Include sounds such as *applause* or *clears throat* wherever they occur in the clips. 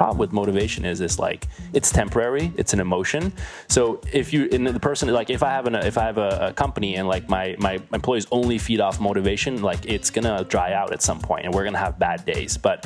problem with motivation is it's like it's temporary it's an emotion. So if you in the person like if i have an if i have a, a, company and like my my employees only feed off motivation like it's gonna dry out at some point and we're gonna have bad days. But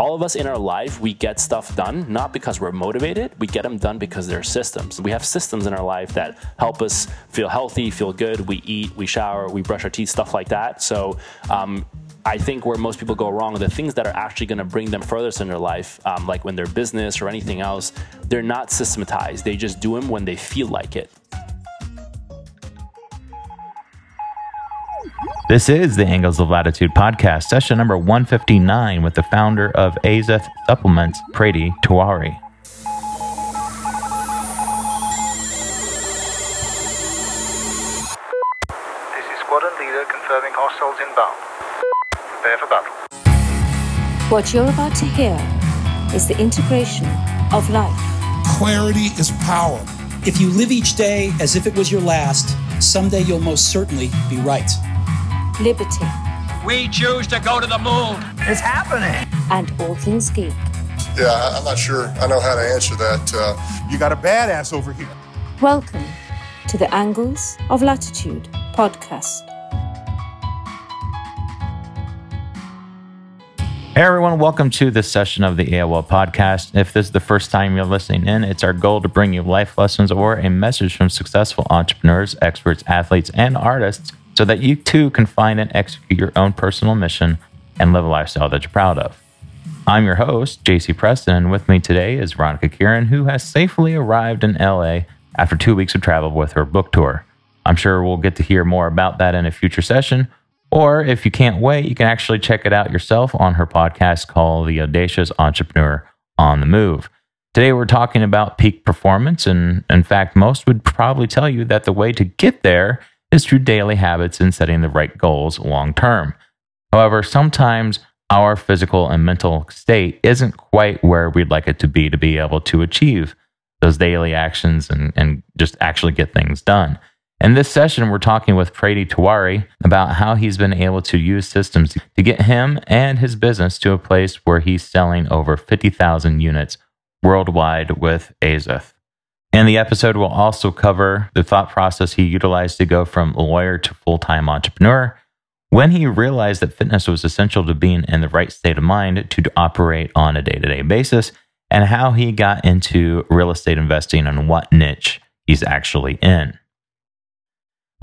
all of us in our life we get stuff done not because we're motivated. We get them done because they're systems. We have systems in our life that help us feel healthy feel good. We eat we shower we brush our teeth stuff like that. So um, I think where most people go wrong, the things that are actually going to bring them furthest in their life, um, like when they're business or anything else, they're not systematized. They just do them when they feel like it. This is the Angles of Latitude podcast, session number 159 with the founder of Azoth Supplements, Prady Tewarie. What you're about to hear is the integration of life. Clarity is power. If you live each day as if it was your last, someday you'll most certainly be right. Liberty. We choose to go to the moon. It's happening. And all things geek. Yeah, I'm not sure I know how to answer that. Uh, you got a badass over here. Welcome to the Angles of Latitude podcast. Hey everyone, welcome to this session of the AOL podcast. If this is the first time you're listening in, it's our goal to bring you life lessons or a message from successful entrepreneurs, experts, athletes, and artists so that you too can find and execute your own personal mission and live a lifestyle that you're proud of. I'm your host, JC Preston, and with me today is Veronica Kirin, who has safely arrived in LA after two weeks of travel with her book tour. I'm sure we'll get to hear more about that in a future session. Or if you can't wait, you can actually check it out yourself on her podcast called The Audacious Entrepreneur on the Move. Today, we're talking about peak performance. And in fact, most would probably tell you that the way to get there is through daily habits and setting the right goals long term. However, sometimes our physical and mental state isn't quite where we'd like it to be to be able to achieve those daily actions and, and just actually get things done. In this session, we're talking with Prady Tewarie about how he's been able to use systems to get him and his business to a place where he's selling over 50,000 units worldwide with Azoth. And the episode will also cover the thought process he utilized to go from lawyer to full time entrepreneur when he realized that fitness was essential to being in the right state of mind to operate on a day to day basis, and how he got into real estate investing and what niche he's actually in.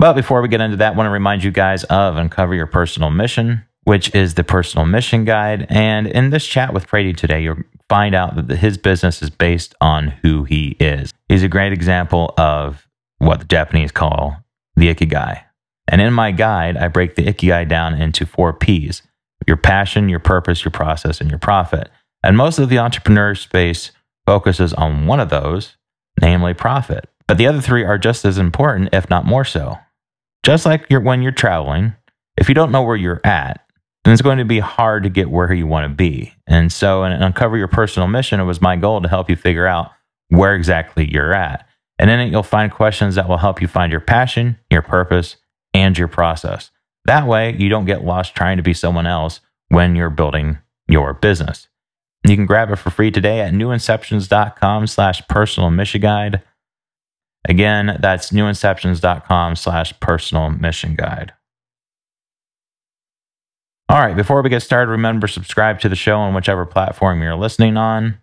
But before we get into that, I want to remind you guys of Uncover Your Personal Mission, which is the personal mission guide. And in this chat with Prady today, you'll find out that his business is based on who he is. He's a great example of what the Japanese call the Ikigai. And in my guide, I break the Ikigai down into four P's your passion, your purpose, your process, and your profit. And most of the entrepreneur space focuses on one of those, namely profit. But the other three are just as important, if not more so. Just like you're, when you're traveling, if you don't know where you're at, then it's going to be hard to get where you want to be. And so, in Uncover Your Personal Mission, it was my goal to help you figure out where exactly you're at. And in it, you'll find questions that will help you find your passion, your purpose, and your process. That way, you don't get lost trying to be someone else when you're building your business. You can grab it for free today at newinceptions.com slash personal. Again, that's newinceptions.com slash personal mission guide. All right, before we get started, remember subscribe to the show on whichever platform you're listening on.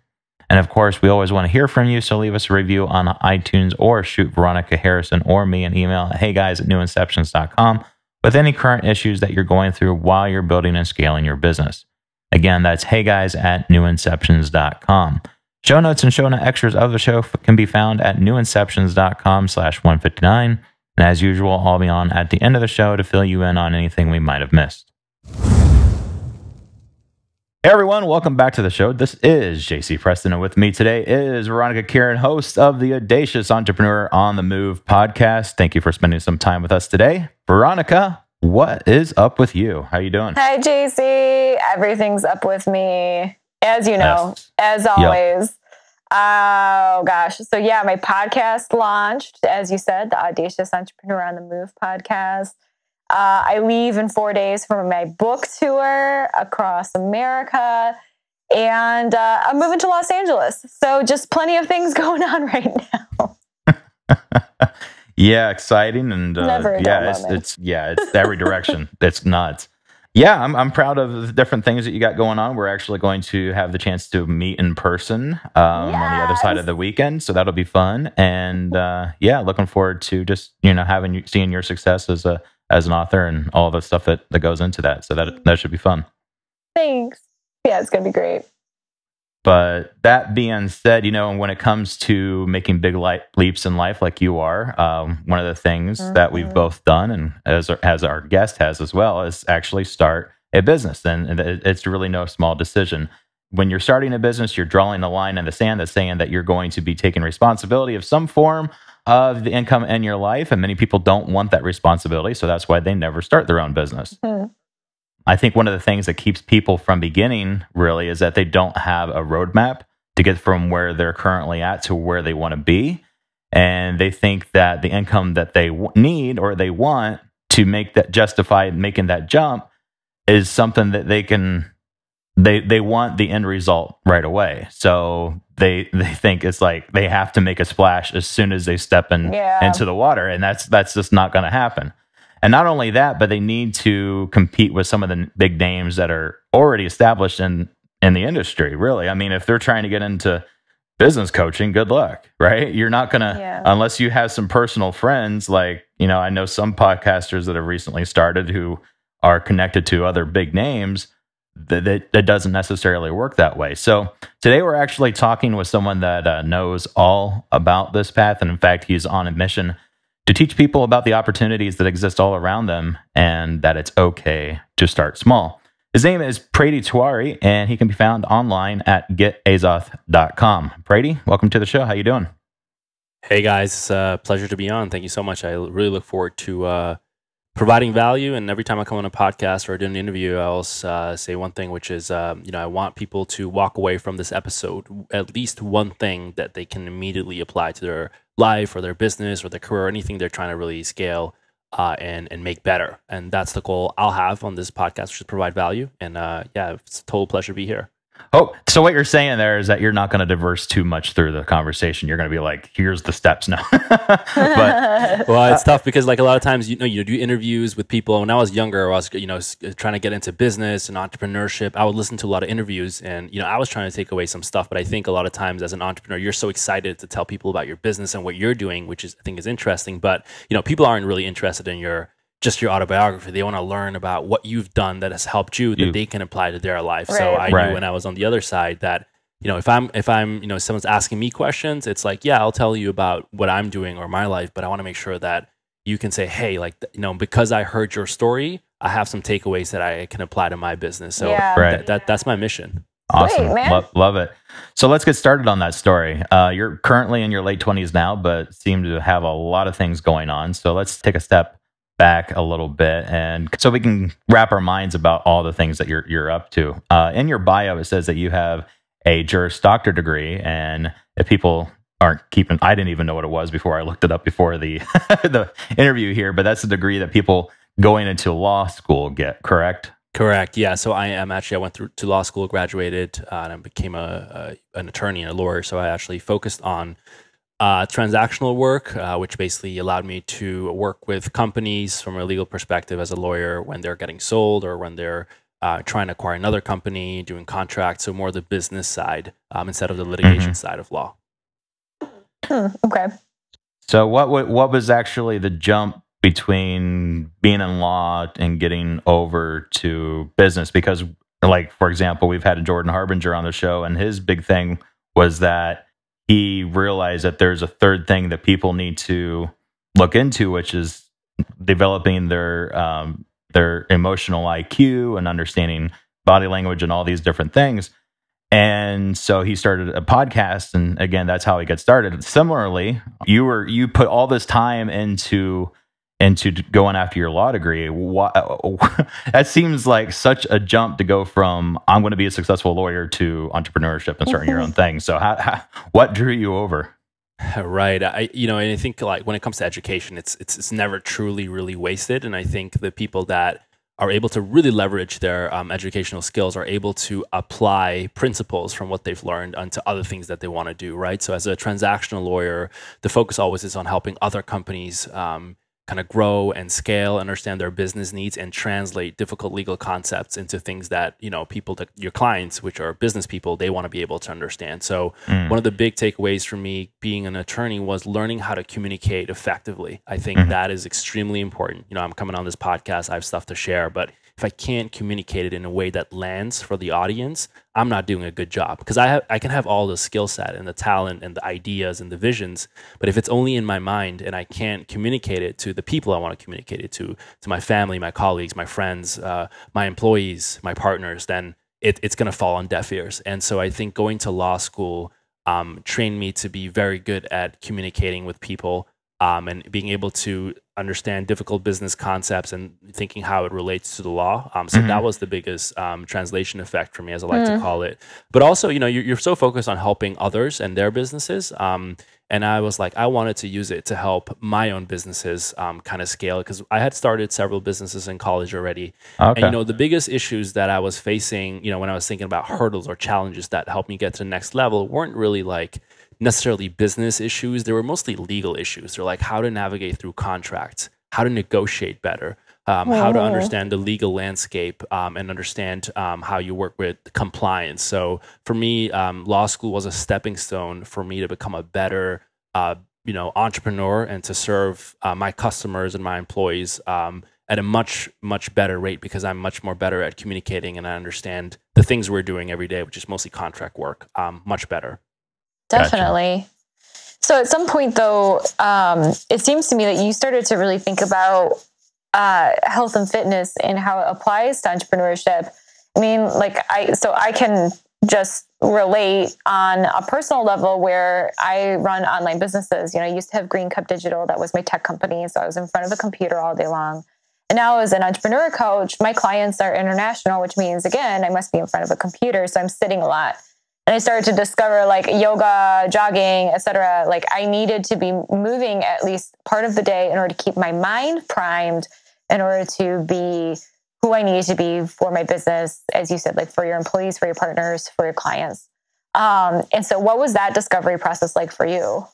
And of course, we always want to hear from you, so leave us a review on iTunes or shoot Veronica Harrison or me an email at heyguys at newinceptions.com with any current issues that you're going through while you're building and scaling your business. Again, that's heyguys at newinceptions.com. Show notes and show note extras of the show can be found at newinceptions.com slash 159. And as usual, I'll be on at the end of the show to fill you in on anything we might have missed. Hey everyone, welcome back to the show. This is JC Preston, and with me today is Veronica Kirin, host of the Audacious Entrepreneur on the Move podcast. Thank you for spending some time with us today. Veronica, what is up with you? How you doing? Hi, JC. Everything's up with me as you know, yes. as always. Yep. Oh gosh. So yeah, my podcast launched, as you said, the Audacious Entrepreneur on the Move podcast. Uh, I leave in four days for my book tour across America. and uh, I'm moving to Los Angeles. So just plenty of things *laughs* going on right now. *laughs* yeah, exciting and uh, yeah, it's, it's, yeah, it's every direction. *laughs* it's nuts. Yeah, I'm I'm proud of the different things that you got going on. We're actually going to have the chance to meet in person um, yes. on the other side of the weekend, so that'll be fun. And uh, yeah, looking forward to just you know having you seeing your success as a as an author and all the stuff that that goes into that. So that that should be fun. Thanks. Yeah, it's gonna be great. But that being said, you know, when it comes to making big light leaps in life, like you are, um, one of the things mm-hmm. that we've mm-hmm. both done, and as our, as our guest has as well, is actually start a business, and, and it's really no small decision. When you're starting a business, you're drawing a line in the sand that's saying that you're going to be taking responsibility of some form of the income in your life, and many people don't want that responsibility, so that's why they never start their own business. Mm-hmm. I think one of the things that keeps people from beginning really is that they don't have a roadmap to get from where they're currently at to where they want to be. And they think that the income that they w- need or they want to make that justify making that jump is something that they can they they want the end result right away. So they *laughs* they think it's like they have to make a splash as soon as they step in yeah. into the water and that's that's just not going to happen. And not only that, but they need to compete with some of the big names that are already established in in the industry. Really, I mean, if they're trying to get into business coaching, good luck, right? You're not gonna yeah. unless you have some personal friends. Like you know, I know some podcasters that have recently started who are connected to other big names. That, that, that doesn't necessarily work that way. So today we're actually talking with someone that uh, knows all about this path, and in fact, he's on a mission to teach people about the opportunities that exist all around them and that it's okay to start small. His name is Prady Tewarie, and he can be found online at getazoth.com. Prady, welcome to the show. How you doing? Hey guys, a pleasure to be on. Thank you so much. I really look forward to uh, providing value. And every time I come on a podcast or do an interview, I always uh, say one thing, which is, um, you know, I want people to walk away from this episode at least one thing that they can immediately apply to their life or their business or their career or anything they're trying to really scale uh, and and make better. And that's the goal I'll have on this podcast, which is provide value. And uh, yeah, it's a total pleasure to be here. Oh, so what you're saying there is that you're not going to diverse too much through the conversation. You're going to be like, "Here's the steps now." *laughs* but *laughs* well, it's tough because like a lot of times, you know, you do interviews with people. When I was younger, I was you know trying to get into business and entrepreneurship. I would listen to a lot of interviews, and you know, I was trying to take away some stuff. But I think a lot of times, as an entrepreneur, you're so excited to tell people about your business and what you're doing, which is I think is interesting. But you know, people aren't really interested in your just your autobiography. They want to learn about what you've done that has helped you that you. they can apply to their life. Right. So I right. knew when I was on the other side that you know if I'm if I'm you know someone's asking me questions, it's like yeah I'll tell you about what I'm doing or my life, but I want to make sure that you can say hey like you know because I heard your story, I have some takeaways that I can apply to my business. So yeah. right. that, that that's my mission. Awesome. Lo- love it. So let's get started on that story. Uh, you're currently in your late 20s now, but seem to have a lot of things going on. So let's take a step back a little bit and so we can wrap our minds about all the things that you're you're up to. Uh, in your bio, it says that you have a Juris Doctor degree, and if people aren't keeping, I didn't even know what it was before I looked it up before the *laughs* the interview here. But that's a degree that people going into law school get. Correct? Correct. Yeah. So I am actually I went through to law school, graduated, uh, and I became a, a an attorney and a lawyer. So I actually focused on uh, transactional work, uh, which basically allowed me to work with companies from a legal perspective as a lawyer when they're getting sold or when they're uh, trying to acquire another company, doing contracts. So more the business side um, instead of the litigation mm-hmm. side of law. Hmm, *clears throat* okay. So what what was actually the jump between being in law and getting over to business? Because, like for example, we've had Jordan Harbinger on the show, and his big thing was that he realized that there's a third thing that people need to look into, which is developing their um, their emotional IQ and understanding body language and all these different things. And so he started a podcast, and again, that's how he got started. Similarly, you were you put all this time into into going after your law degree. What, *laughs* that seems like such a jump to go from I'm going to be a successful lawyer to entrepreneurship and starting your own *laughs* thing. So, how, how, what drew you over? *laughs* Right. I you know, and I think like when it comes to education, it's it's it's never truly really wasted. And I think the people that are able to really leverage their um, educational skills, are able to apply principles from what they've learned onto other things that they want to do, right? So, as a transactional lawyer, the focus always is on helping other companies um, kind of grow and scale, understand their business needs, and translate difficult legal concepts into things that you know people that your clients, which are business people, they want to be able to understand. So mm. one of the big takeaways for me being an attorney was learning how to communicate effectively. I think mm-hmm. that is extremely important. You know, I'm coming on this podcast, I have stuff to share, but if I can't communicate it in a way that lands for the audience, I'm not doing a good job because I have, I can have all the skill set and the talent and the ideas and the visions, but if it's only in my mind and I can't communicate it to the people I want to communicate it to, to my family, my colleagues, my friends, uh, my employees, my partners, then it, it's going to fall on deaf ears. And so I think going to law school um, trained me to be very good at communicating with people um, and being able to understand difficult business concepts and thinking how it relates to the law. Um, so mm-hmm. that was the biggest um, translation effect for me, as I like mm. to call it. But also, you know, you're, you're, so focused on helping others and their businesses. Um, and I was like, I wanted to use it to help my own businesses um, kind of scale because I had started several businesses in college already. Okay. And you know, the biggest issues that I was facing, you know, when I was thinking about hurdles or challenges that helped me get to the next level weren't really like necessarily business issues. They were mostly legal issues. They're like how to navigate through contracts, how to negotiate better, um, how to oh. understand the legal landscape um, and understand um, how you work with compliance. So for me, um, law school was a stepping stone for me to become a better, uh, you know, entrepreneur and to serve uh, my customers and my employees um, at a much much better rate because I'm much more better at communicating and I understand the things we're doing every day, which is mostly contract work, um, much better. Definitely. Gotcha. So at some point, though, um, it seems to me that you started to really think about uh, health and fitness and how it applies to entrepreneurship. I mean, like I, so I can just relate on a personal level where I run online businesses. You know, I used to have Green Cup Digital, that was my tech company. So I was in front of a computer all day long. And now, as an entrepreneur coach, my clients are international, which means, again, I must be in front of a computer. So I'm sitting a lot and I started to discover like yoga, jogging, etc. Like I needed to be moving at least part of the day in order to keep my mind primed, in order to be who I needed to be for my business, as you said, like for your employees, for your partners, for your clients. Um, and so, what was that discovery process like for you?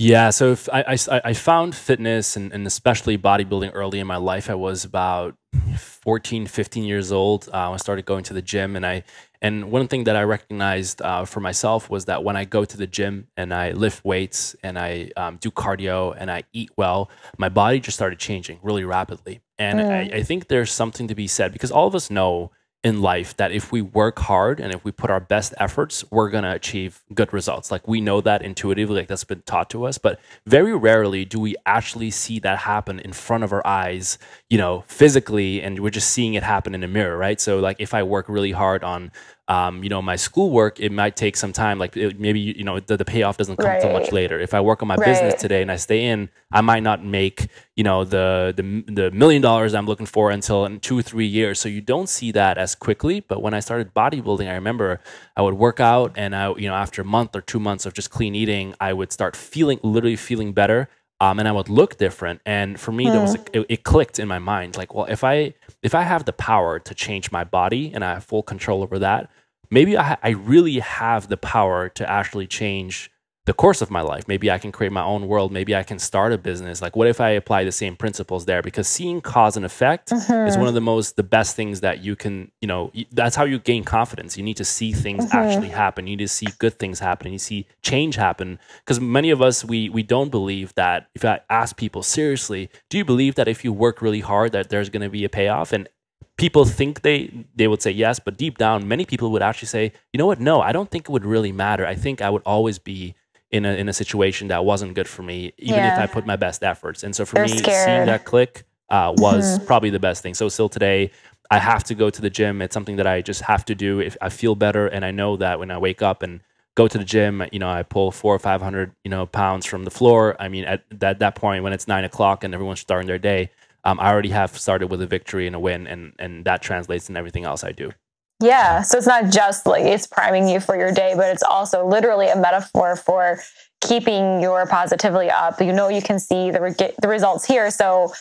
Yeah, so I, I, I, found fitness and, and, especially bodybuilding early in my life. I was about 14, 15 years old. Uh, I started going to the gym, and I and one thing that I recognized uh, for myself was that when I go to the gym and I lift weights and I um, do cardio and I eat well, my body just started changing really rapidly. And mm. I, I, think there's something to be said because all of us know in life that if we work hard and if we put our best efforts, we're going to achieve good results. Like we know that intuitively, like that's been taught to us, but very rarely do we actually see that happen in front of our eyes, you know, physically, and we're just seeing it happen in a mirror, right? So, like if I work really hard on um, you know, my schoolwork, it might take some time. Like it, maybe, you know, the, the, payoff doesn't come right. until much later. If I work on my right. business today and I stay in, I might not make, you know, the, the, the million dollars I'm looking for until in two or three years. So you don't see that as quickly. But when I started bodybuilding, I remember I would work out and I, you know, after a month or two months of just clean eating, I would start feeling, literally feeling better. Um, and I would look different. And for me, hmm. there was it, it, clicked in my mind. Like, well, if I if I have the power to change my body and I have full control over that, maybe I, I really have the power to actually change the course of my life. Maybe I can create my own world. Maybe I can start a business. Like, what if I apply the same principles there? Because seeing cause and effect mm-hmm. is one of the most, the best things that you can, you know, that's how you gain confidence. You need to see things mm-hmm. actually happen. You need to see good things happen. You see change happen. Because many of us, we we don't believe that. If I ask people seriously, do you believe that if you work really hard, that there's going to be a payoff? And people think they they would say yes, but deep down, many people would actually say, you know what? No, I don't think it would really matter. I think I would always be in a in a situation that wasn't good for me, even yeah. if I put my best efforts. And so for They're me, scared. seeing that click uh, was mm-hmm. probably the best thing. So still today, I have to go to the gym. It's something that I just have to do. If I feel better, and I know that when I wake up and go to the gym, you know, I pull four or five hundred, you know, pounds from the floor. I mean, at that, that point, when it's nine o'clock and everyone's starting their day, um, I already have started with a victory and a win, and and that translates in everything else I do. Yeah, so it's not just like it's priming you for your day, but it's also literally a metaphor for keeping your positivity up. You know, you can see the re- the results here, so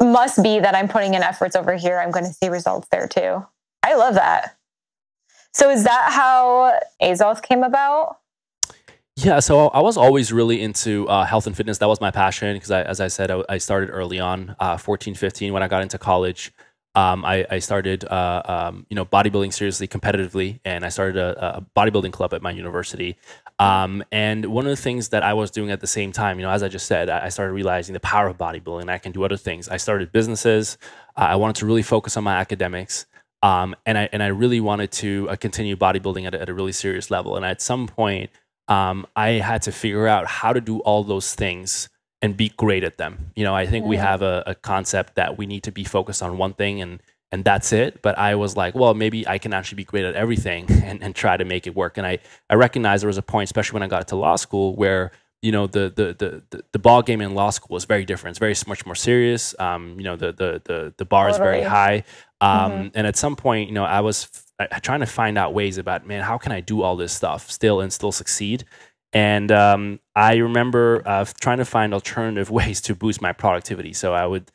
must be that I'm putting in efforts over here. I'm going to see results there too. I love that. So is that how Azoth came about? Yeah, so I was always really into uh, health and fitness. That was my passion because, as I said, I, I started early on, uh, 14, 15, when I got into college. Um, I, I, started, uh, um, you know, bodybuilding seriously, competitively, and I started a, a bodybuilding club at my university. Um, and one of the things that I was doing at the same time, you know, as I just said, I started realizing the power of bodybuilding. I can do other things. I started businesses. Uh, I wanted to really focus on my academics. Um, and I and I really wanted to uh, continue bodybuilding at a, at a really serious level. And at some point, um, I had to figure out how to do all those things and be great at them. You know, I think we have a, a, concept that we need to be focused on one thing and and that's it. But I was like, well, maybe I can actually be great at everything *laughs* and, and try to make it work. And I, I recognized there was a point, especially when I got to law school, where you know the the the the ball game in law school is very different. It's very much more serious. Um, you know the the the the bar is very high. Um, mm-hmm. And at some point, you know, I was f- trying to find out ways about man, how can I do all this stuff still and still succeed? And um, I remember uh, trying to find alternative *laughs* ways to boost my productivity. So I would,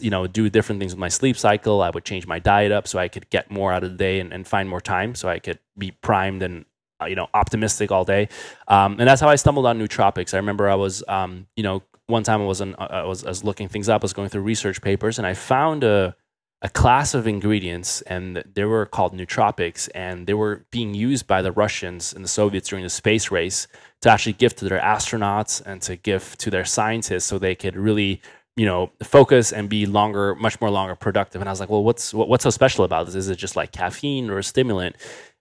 you know, do different things with my sleep cycle. I would change my diet up so I could get more out of the day and, and find more time, so I could be primed and uh, you know optimistic all day. Um, and that's how I stumbled on nootropics. I remember I was, um, you know, one time I was, in, uh, I was I was looking things up. I was going through research papers, and I found a a class of ingredients, and they were called nootropics, and they were being used by the Russians and the Soviets during the space race to actually give to their astronauts and to give to their scientists, so they could really, you know, focus and be longer, much more longer productive. And I was like, well, what's what, what's so special about this? Is it just like caffeine or a stimulant?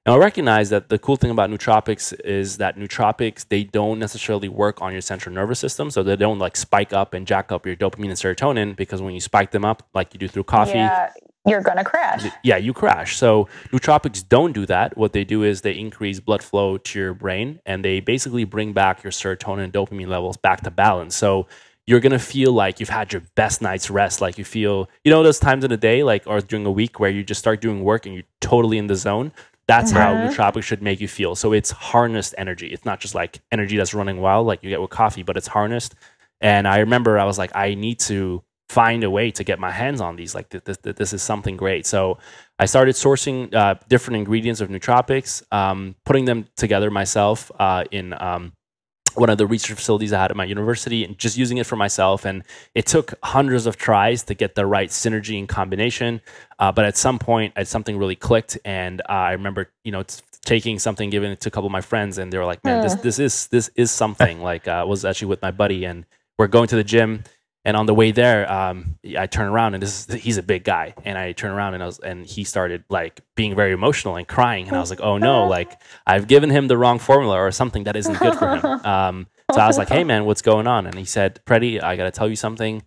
I recognize that the cool thing about nootropics is that nootropics they don't necessarily work on your central nervous system, so they don't like spike up and jack up your dopamine and serotonin because when you spike them up, like you do through coffee, yeah, you're gonna crash. Yeah, you crash. So nootropics don't do that. What they do is they increase blood flow to your brain and they basically bring back your serotonin and dopamine levels back to balance. So you're gonna feel like you've had your best night's rest. Like you feel, you know, those times in a day, like or during a week where you just start doing work and you're totally in the zone. That's how mm-hmm. nootropics should make you feel. So it's harnessed energy. It's not just like energy that's running wild like you get with coffee, but it's harnessed. And I remember I was like, I need to find a way to get my hands on these. Like this, this, this is something great. So I started sourcing uh, different ingredients of nootropics, um, putting them together myself uh, in um, one of the research facilities I had at my university and just using it for myself. And it took hundreds of tries to get the right synergy and combination. Uh, but at some point, something really clicked. And uh, I remember, you know, taking something, giving it to a couple of my friends, and they were like, "Man, this this is this is something." like uh, I was actually with my buddy, and we're going to the gym. And on the way there, um, I turn around and this is, he's a big guy. And I turn around and I was, and he started like being very emotional and crying. And I was like, oh no, like I've given him the wrong formula or something that isn't good for him. *laughs* Um, so I was like, hey man, what's going on? And he said, Prady, I got to tell you something.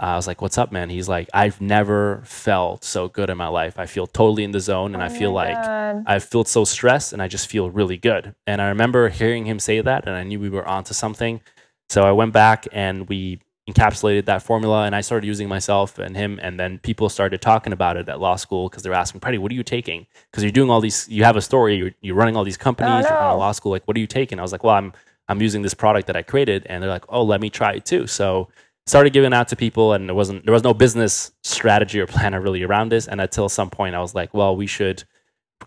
Uh, I was like, what's up, man? He's like, I've never felt so good in my life. I feel totally in the zone and oh I feel like God. I feel so stressed and I just feel really good. And I remember hearing him say that and I knew we were onto something. So I went back and we encapsulated that formula and I started using myself and him and then people started talking about it at law school because they're asking Prady what are you taking? Because you're doing all these you have a story you're, you're running all these companies oh, no. you're law school like what are you taking? I was like well I'm I'm using this product that I created and they're like oh let me try it too. So started giving out to people and there wasn't there was no business strategy or plan *laughs* really around this and until some point I was like well we should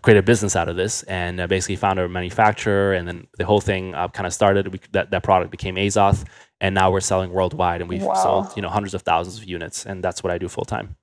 create a business out of this and uh, basically found a manufacturer and then the whole thing uh, kind of started. We, that, that product became azoth and now we're selling worldwide and we've wow. sold you know hundreds of thousands of units and that's what i do full time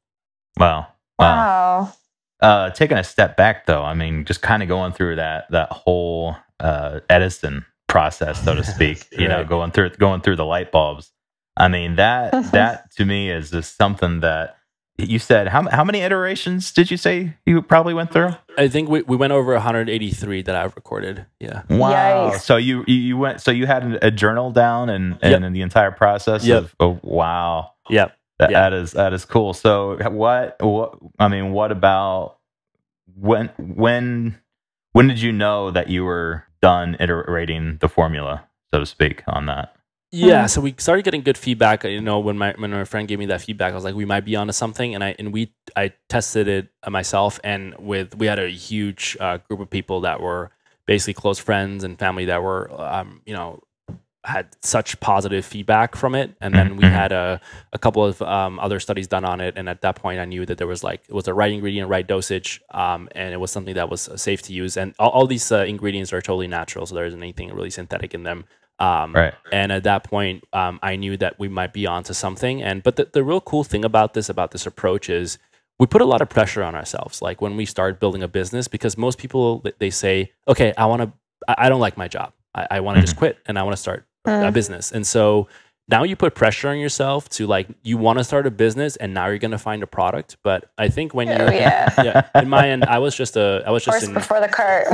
wow. Wow, Uh, taking a step back though i mean just kind of going through that that whole uh, edison process so to *laughs* speak you know going through going through the light bulbs. I mean that *laughs* that to me is just something that you said how how many iterations did you say you probably went through? I think we, we went over 183 that I've recorded. Yeah. Wow. Yikes. So you you went so you had a journal down and and yep. the entire process yep. of oh, wow. Yep. That, yep. that is that is cool. So what what I mean what about when when when did you know that you were done iterating the formula so to speak on that? Yeah, so we started getting good feedback. You know, when my when my friend gave me that feedback, I was like, we might be onto something, and I and we I tested it myself, and with we had a huge uh, group of people that were basically close friends and family that were, um, you know, had such positive feedback from it. And then we Mhm. had a, a couple of um, other studies done on it. And at that point, I knew that there was like, it was the right ingredient, right dosage. Um, and it was something that was safe to use. And all, all these uh, ingredients are totally natural. So there isn't anything really synthetic in them. Um, Right. And at that point, um, I knew that we might be onto something. And, but the, the real cool thing about this, about this approach is, we put a lot of pressure on ourselves like when we start building a business because most people they say okay i want to I, I don't like my job i, I want to just quit and i want to start a business and so now you put pressure on yourself to like you want to start a business and now you're going to find a product but i think when you're Oh, yeah. *laughs* yeah in my end i was just a i was just in, before the cart.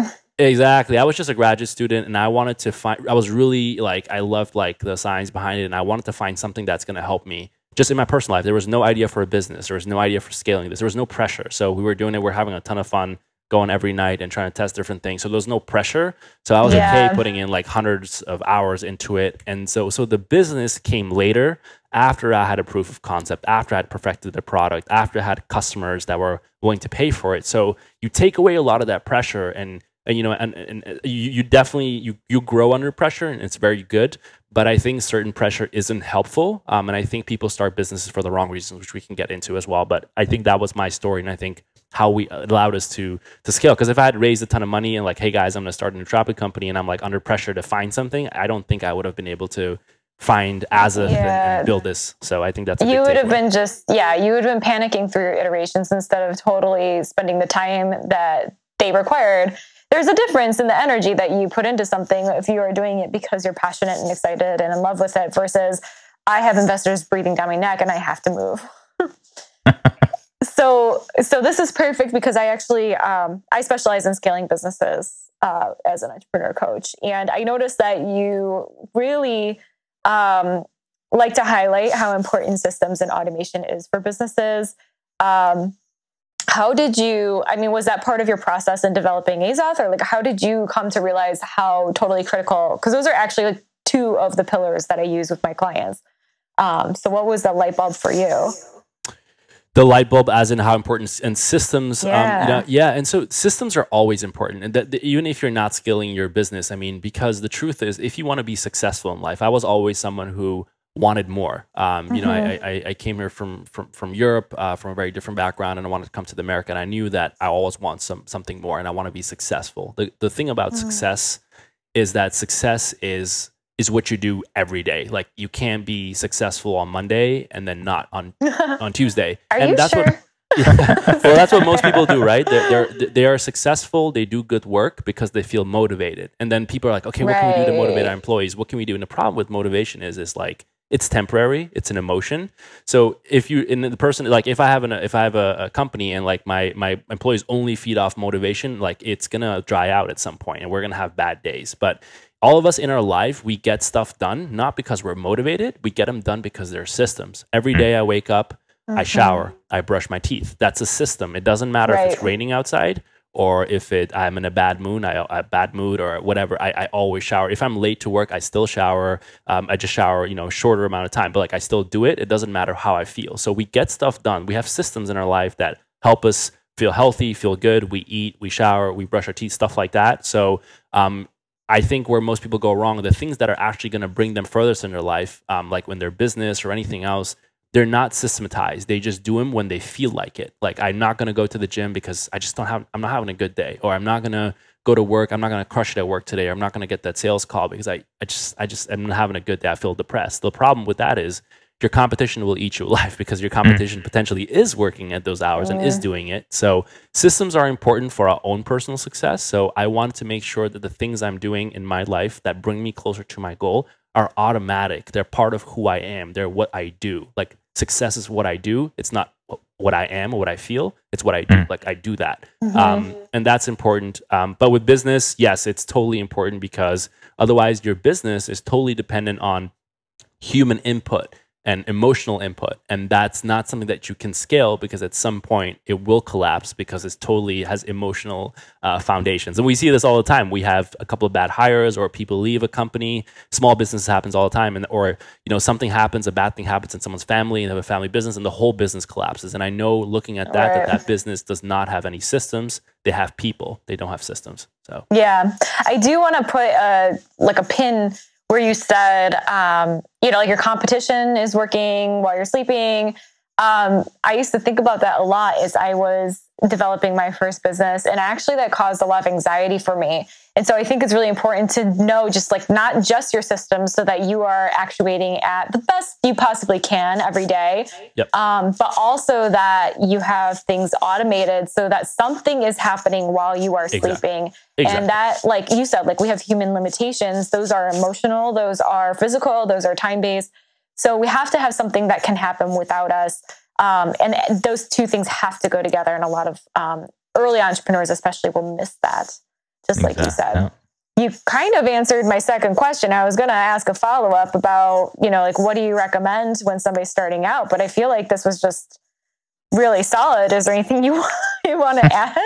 Exactly. I was just a graduate student and I wanted to find I was really like I loved like the science behind it and I wanted to find something that's going to help me just in my personal life. There was no idea for a business. There was no idea for scaling this. There was no pressure. So we were doing it, we are having a ton of fun going every night and trying to test different things. So there was no pressure. So I was Yeah. okay putting in like hundreds of hours into it. And so so the business came later after I had a proof of concept, after I had perfected the product, after I had customers that were willing to pay for it. So you take away a lot of that pressure and and you know and, and, and you, you definitely you you grow under pressure and it's very good but i think certain pressure isn't helpful um, and i think people start businesses for the wrong reasons which we can get into as well but i think that was my story and i think how we allowed us to to scale. Because if i had raised a ton of money and like hey guys i'm going to start a nootropic company and i'm like under pressure to find something i don't think i would have been able to find as and, Yeah. and build this. So i think that's a you would have been just yeah you would have been panicking through your iterations instead of totally spending the time that they required there's a difference in the energy that you put into something if you are doing it because you're passionate and excited and in love with it versus i have investors breathing down my neck and i have to move. *laughs* So so this is perfect because i actually um, i specialize in scaling businesses uh, as an entrepreneur coach. And i noticed that you really um, like to highlight how important systems and automation is for businesses. Um, how did you i mean was that part of your process in developing azoth or like how did you come to realize how totally critical because those are actually like two of the pillars that i use with my clients um, so what was the light bulb for you the light bulb as in how important and systems Yeah. um, you know, yeah and so systems are always important and that, that even if you're not scaling your business i mean because the truth is if you want to be successful in life i was always someone who wanted more. Um, you know I, I, I came here from from, from europe uh, from a very different background and i wanted to come to the america and i knew that i always want some something more and i want to be successful. The, the thing about success is that success is is what you do every day. Like you can't be successful on monday and then not on *laughs* on tuesday. Are and you that's sure? *laughs* What well, that's what most people do, right? They're, they're they are successful. They do good work because they feel motivated, and then people are like, okay, what can we do to motivate our employees? What can we do? And the problem with motivation is, is like it's temporary. It's an emotion. So if you in the person like if I have an if I have a, a company and like my my employees only feed off motivation, like it's gonna dry out at some point, and we're gonna have bad days. But all of us in our life, we get stuff done not because we're motivated. We get them done because they're systems. Every day I wake up, I mm-hmm. shower, I brush my teeth. That's a system. It doesn't matter if it's raining outside or if it I'm in a bad mood, I a bad mood or whatever. I, I always shower. If I'm late to work, I still shower. Um, I just shower, you know, shorter amount of time, but like I still do it. It doesn't matter how I feel. So we get stuff done. We have systems in our life that help us feel healthy, feel good. We eat, we shower, we brush our teeth, stuff like that. So um, I think where most people go wrong, the things that are actually going to bring them furthest in their life, um, like when they're business or anything else, they're not systematized. They just do them when they feel like it. Like I'm not going to go to the gym because I just don't have. I'm not having a good day, or I'm not going to go to work. I'm not going to crush it at work today. Or I'm not going to get that sales call because I, I just, I just, I'm not having a good day. I feel depressed. The problem with that is your competition will eat you alive *laughs* because your hmm. competition potentially is working at those hours and is doing it. So systems are important for our own personal success. So I want to make sure that the things I'm doing in my life that bring me closer to my goal are automatic. They're part of who I am. They're what I do. Like success is what I do. It's not what I am or what I feel. It's what I do. Like I do that. Um, and that's important. Um, but with business, yes, it's totally important because otherwise your business is totally dependent on human input and emotional input. And that's not something that you can scale because at some point it will collapse because it totally has emotional uh, foundations. And we see this all the time. We have a couple of bad hires or people leave a company. Small business happens all the time and or you know something happens a bad thing happens in someone's family and they have a family business and the whole business collapses. And i know looking at that Right. that that business does not have any systems. They have people. They don't have systems. So Yeah, I do want to put a like a pin where you said, um, you know, like your competition is working while you're sleeping. Um, I used to think about that a lot as I was developing my first business. And actually, that caused a lot of anxiety for me. And so I think it's really important to know just like not just your systems so that you are actuating at the best you possibly can every day, yep. um, but also that you have things automated so that something is happening while you are Exactly. sleeping. Exactly. And that, like you said, like we have human limitations. Those are emotional, those are physical, those are time based. So we have to have something that can happen without us. Um, and those two things have to go together. And a lot of um, early entrepreneurs, especially, will miss that, just like you said. You kind of answered my second question. I was going to ask a follow up about, you know, like what do you recommend when somebody's starting out? But I feel like this was just really solid. Is there anything you *laughs* you want to *laughs* add?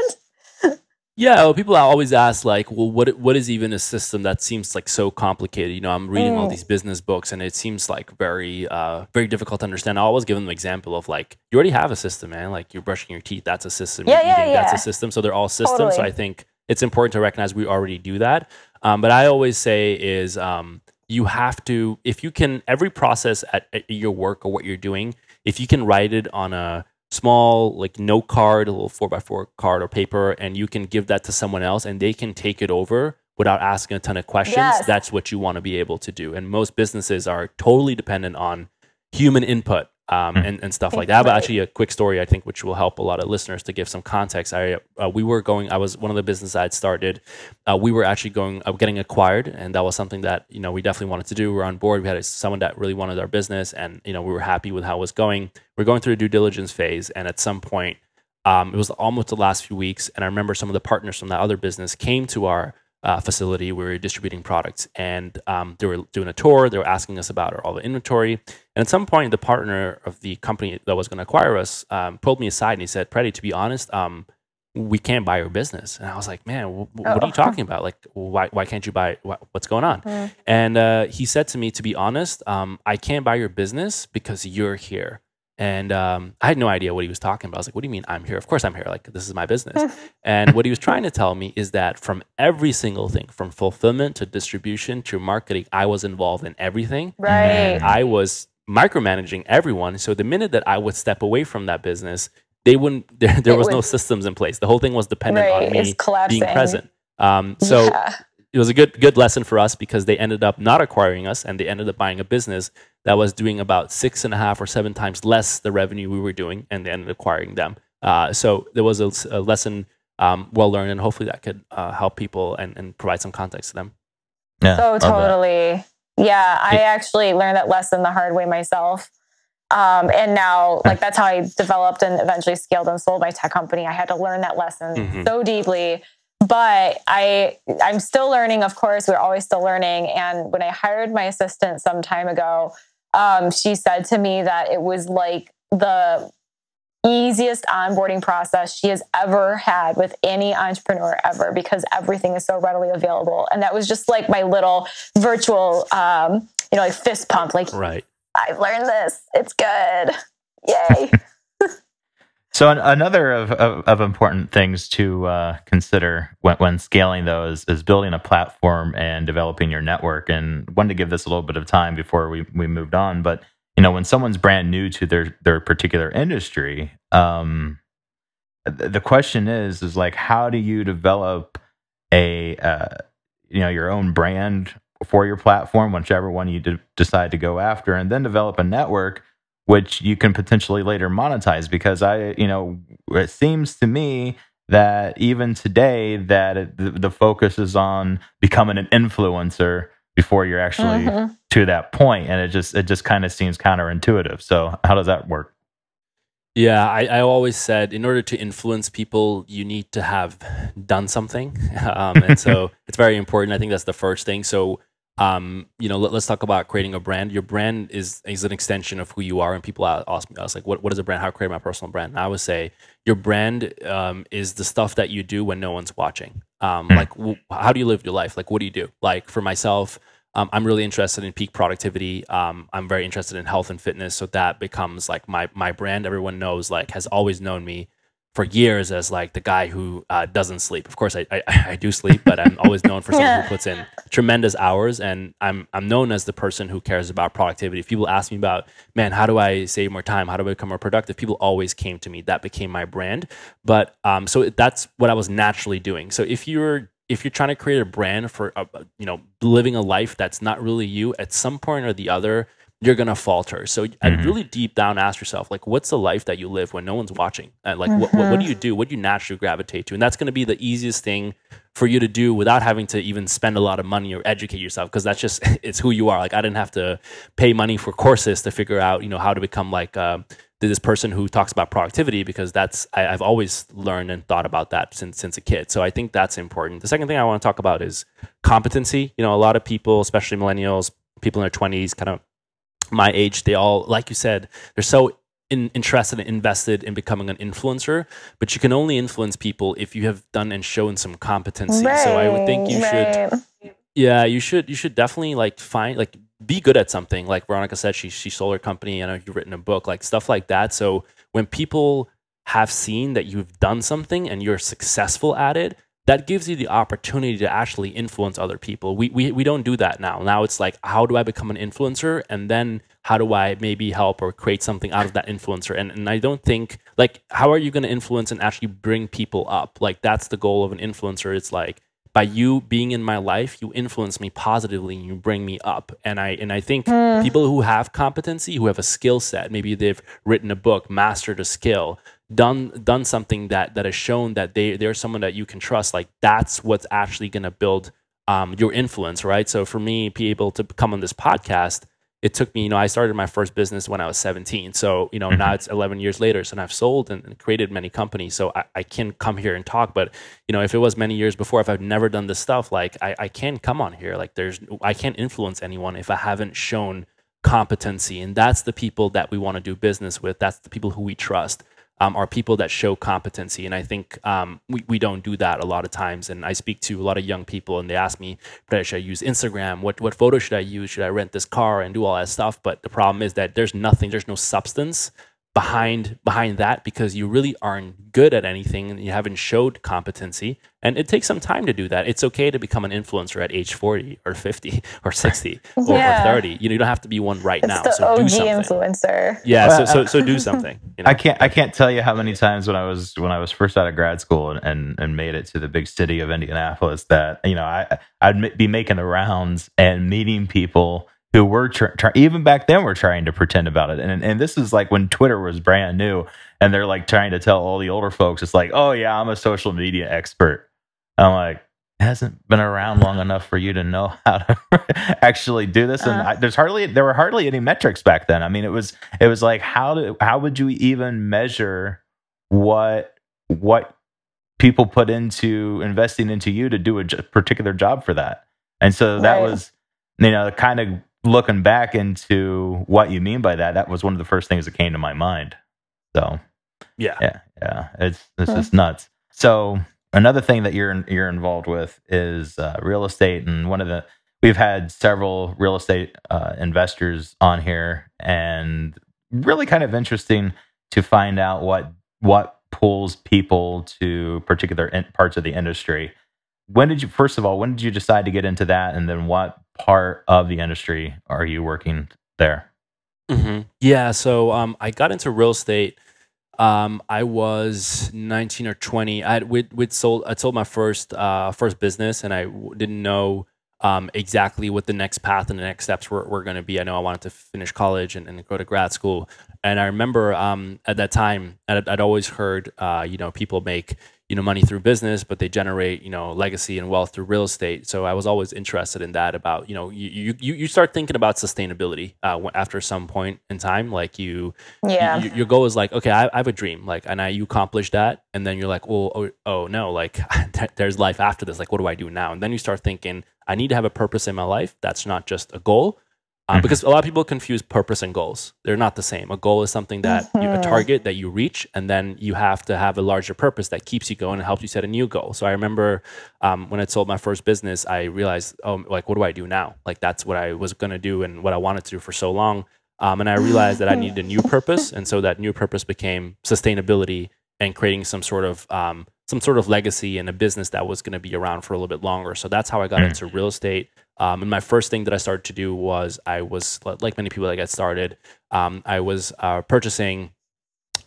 Yeah, well, people always ask like, well, what what is even a system that seems like so complicated? You know, I'm reading all Mm. these business books, and it seems like very uh, very difficult to understand. I always give them an example of like, you already have a system, man. Like you're brushing your teeth, that's a system. Yeah, you're yeah, eating, that's a system. So they're all systems. So I think it's important to recognize we already do that. Um, but I always say is um, you have to if you can every process at, at your work or what you're doing, if you can write it on a small like note card, a little four by four card or paper, and you can give that to someone else and they can take it over without asking a ton of questions. Yes. That's what you want to be able to do. And most businesses are totally dependent on human input um, and, and stuff like that. But actually, a quick story I think which will help a lot of listeners to give some context. I uh, we were going. I was one of the businesses I had started. Uh, we were actually going uh, getting acquired, and that was something that you know we definitely wanted to do. We are on board. We had someone that really wanted our business, and you know we were happy with how it was going. We are going through the due diligence phase, and at some point, um, it was almost the last few weeks, and I remember some of the partners from that other business came to our uh, facility. We were distributing products, and um, they were doing a tour. They were asking us about our, all the inventory, and at some point, the partner of the company that was going to acquire us um, pulled me aside and he said, "Prady, to be honest, um, we can't buy your business." And I was like, "Man, wh- wh- what are you Oh. talking about? Like, why why can't you buy? Wh- what's going on?" Mm. And uh, he said to me, "To be honest, um, I can't buy your business because you're here." And um, I had no idea what he was talking about. I was like, "What do you mean I'm here? Of course I'm here. Like this is my business." *laughs* and what he was trying to tell me is that from every single thing, from fulfillment to distribution to marketing, I was involved in everything. Right. And I was micromanaging everyone. So the minute that I would step away from that business, they wouldn't. *laughs* There, there was no systems in place. The whole thing was dependent Right, on me being present. Um, so Yeah. it was a good good lesson for us because they ended up not acquiring us and they ended up buying a business that was doing about six and a half or seven times less the revenue we were doing, and they ended acquiring them. Uh, so there was a, a lesson um, well learned, and hopefully that could uh, help people and, and provide some context to them. Yeah, So love that. totally. Yeah, I Yeah. actually learned that lesson the hard way myself. Um, and now, like, that's how I developed and eventually scaled and sold my tech company. I had to learn that lesson Mhm. so deeply. But I, I'm still learning. Of course, we're always still learning. And when I hired my assistant some time ago, um, she said to me that it was like the easiest onboarding process she has ever had with any entrepreneur ever because everything is so readily available. And that was just like my little virtual, um, you know, like fist pump. Like Right. I've learned this. It's good. Yay. *laughs* So an, another of, of, of important things to uh, consider when, when scaling those is building a platform and developing your network. And wanted to give this a little bit of time before we, we moved on. But you know, when someone's brand new to their their particular industry, um, the question is is like, how do you develop a uh, you know your own brand for your platform, whichever one you de- decide to go after, and then develop a network which you can potentially later monetize because i you know it seems to me that even today that it, the, the focus is on becoming an influencer before you're actually Mhm. to that point and it just it just kind of seems counterintuitive so how does that work Yeah, I, I always said in order to influence people, you need to have done something. *laughs* Um, and so *laughs* it's very important. I think that's the first thing. So, um, you know, let, us talk about creating a brand. Your brand is, is an extension of who you are. And people ask me, I was like, what, what is a brand? How create my personal brand? And I would say your brand um, is the stuff that you do when no one's watching. Um, Hmm. Like, w- how do you live your life? Like, what do you do? Like, for myself, um, I'm really interested in peak productivity. Um, I'm very interested in health and fitness. So that becomes like my my brand. Everyone knows, like, has always known me for years as like the guy who uh, doesn't sleep. Of course, I, I, *laughs* I do sleep, but I'm always known for someone who *laughs* puts in tremendous hours, and I'm I'm known as the person who cares about productivity. If people ask me about, man, how do I save more time? How do I become more productive? People always came to me. That became my brand. But um, so that's what I was naturally doing. So if you're if you're trying to create a brand for a, you know living a life that's not really you, at some point or the other, you're gonna falter. So mm-hmm. Really deep down ask yourself, like, what's the life that you live when no one's watching? And like, mm-hmm. what, what, what, do you do? What do you naturally gravitate to? And that's gonna be the easiest thing for you to do without having to even spend a lot of money or educate yourself, because that's just *laughs* it's who you are. Like, I didn't have to pay money for courses to figure out, you know, how to become like uh, this person who talks about productivity, because that's I, I've always learned and thought about that since since a kid. So I think that's important. The second thing I want to talk about is competency. You know, a lot of people, especially millennials, people in their twenties, kind of my age, they all, like you said, they're so in, interested and invested in becoming an influencer, but you can only influence people if you have done and shown some competency. Right, so I would think you right. should, yeah, you should, you should definitely like find, like, be good at something. Like Veronica said, she she sold her company. I know you've written a book, like stuff like that. So when people have seen that you've done something and you're successful at it, that gives you the opportunity to actually influence other people. We, we, we don't do that now. Now it's like, how do I become an influencer? And then how do I maybe help or create something out of that influencer? And, and I don't think, like, how are you going to influence and actually bring people up? Like, that's the goal of an influencer. It's like, by you being in my life, you influence me positively and you bring me up. And I and I think mm. people who have competency, who have a skill set, maybe they've written a book, mastered a skill, done done something that that has shown that they they're someone that you can trust like that's what's actually going to build um, your influence right? So for me be able to come on this podcast it took me you know i started my first business when i was 17 so you know mm-hmm. now it's 11 years later so i've sold and, and created many companies so I, I, can come here and talk. But you know if it was many years before if i've never done this stuff like I, I can't come on here. Like there's i can't influence anyone if i haven't shown competency. And that's the people that we want to do business with. That's the people who we trust um, are people that show competency. And I think um, we, we don't do that a lot of times. And I speak to a lot of young people and they ask me, should I use Instagram? What, what photo should I use? Should I rent this car and do all that stuff? But the problem is that there's nothing, there's no substance behind behind that because you really aren't good at anything and you haven't showed competency and it takes some time to do that it's okay to become an influencer at age 40 or 50 or 60 *laughs* yeah. or, 30 you, know, you don't have to be one right it's now the so OG do something. influencer yeah so, so so do *laughs* something you know? i can't i can't tell you how many times when i was when i was first out of grad school and and, and made it to the big city of indianapolis that you know i i'd be making the rounds and meeting people who were tr- tr- even back then were trying to pretend about it. And and this is like when Twitter was brand new, and they're like trying to tell all the older folks, it's like, oh yeah, I'm a social media expert. I'm like, hasn't been around long enough for you to know *laughs* how to actually do this. And uh, I, there's hardly there were hardly any metrics back then. I mean, it was it was like how do how would you even measure what what people put into investing into you to do a particular job for that? And so that right. was you know kind of looking back into what you mean by that, that was one of the first things that came to my mind. So, yeah, yeah, yeah, it's it's just nuts. So another thing that you're you're involved with is uh, real estate, and one of the we've had several real estate uh, investors on here, and really kind of interesting to find out what what pulls people to particular in- parts of the industry. When did you first of all when did you decide to get into that, and then what part of the industry are you working there? Mm-hmm. Yeah, so um, I got into real estate. Um, I was 19 or 20. I had with with sold. I sold my first uh, first business, and I w- didn't know um, exactly what the next path and the next steps were, were going to be. I know I wanted to finish college and, and go to grad school, and I remember um, at that time I'd, I'd always heard uh, you know people make you know money through business but they generate you know legacy and wealth through real estate. So i was always interested in that about you know you you, you start thinking about sustainability uh, after some point in time like you yeah. you, your goal is like okay I, I, have a dream like and i you accomplish that and then you're like well oh, oh no like *laughs* there's life after this like what do i do now? And then you start thinking i need to have a purpose in my life. That's not just a goal um, mm-hmm. because a lot of people confuse purpose and goals. They're not the same. A goal is something that mm-hmm. you, a mm-hmm. target that you reach, and then you have to have a larger purpose that keeps you going and helps you set a new goal. So I remember um, when I sold my first business, I realized, oh, like what do I do now? Like that's what I was gonna do and what I wanted to do for so long. Um, and I realized that I needed a new *laughs* purpose, and so that new purpose became sustainability and creating some sort of um, some sort of legacy and a business that was going to be around for a little bit longer. So that's how I got mm. into real estate. Um, and my first thing that I started to do was I was like many people that get started. Um, I was uh, purchasing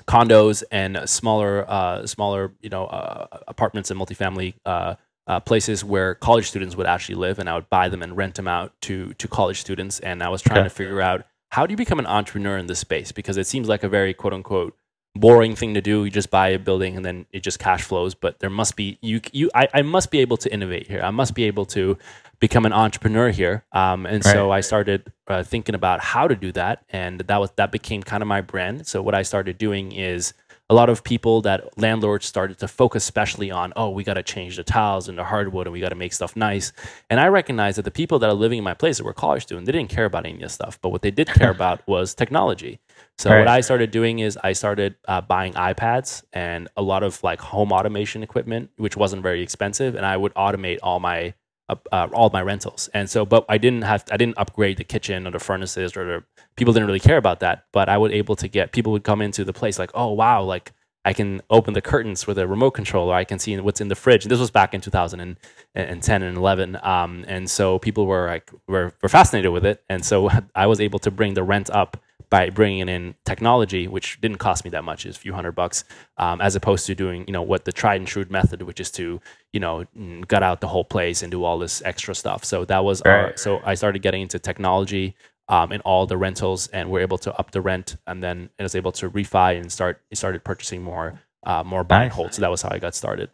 condos and smaller, uh, smaller, you know, uh, apartments and multifamily uh, uh, places where college students would actually live, and I would buy them and rent them out to to college students. And I was trying okay. to figure out how do you become an entrepreneur in this space because it seems like a very quote unquote boring thing to do. You just buy a building and then it just cash flows. But there must be you you I, I must be able to innovate here. I must be able to become an entrepreneur here. Um, and right. so I started uh, thinking about how to do that, and that was that became kind of my brand. So what I started doing is a lot of people that landlords started to focus especially on oh we got to change the tiles and the hardwood and we got to make stuff nice and i recognized that the people that are living in my place that were college students they didn't care about any of this stuff but what they did care *laughs* about was technology so right. what I started doing is I started uh, buying iPads and a lot of like home automation equipment, which wasn't very expensive, and I would automate all my uh, all my rentals. And so, but I didn't have I didn't upgrade the kitchen or the furnaces or the people didn't really care about that. But I would able to get people would come into the place like, oh wow, like I can open the curtains with a remote control, or I can see what's in the fridge. And this was back in 2010 and 11, um, and so people were like were, were fascinated with it. And so *laughs* I was able to bring the rent up by bringing in technology, which didn't cost me that much, is a few hundred bucks, um, as opposed to doing you know what the tried and true method, which is to you know gut out the whole place and do all this extra stuff. So that was right. our, so I started getting into technology um, in all the rentals, and we're able to up the rent, and then I was able to refi and start started purchasing more uh, more buy and hold. So that was how I got started.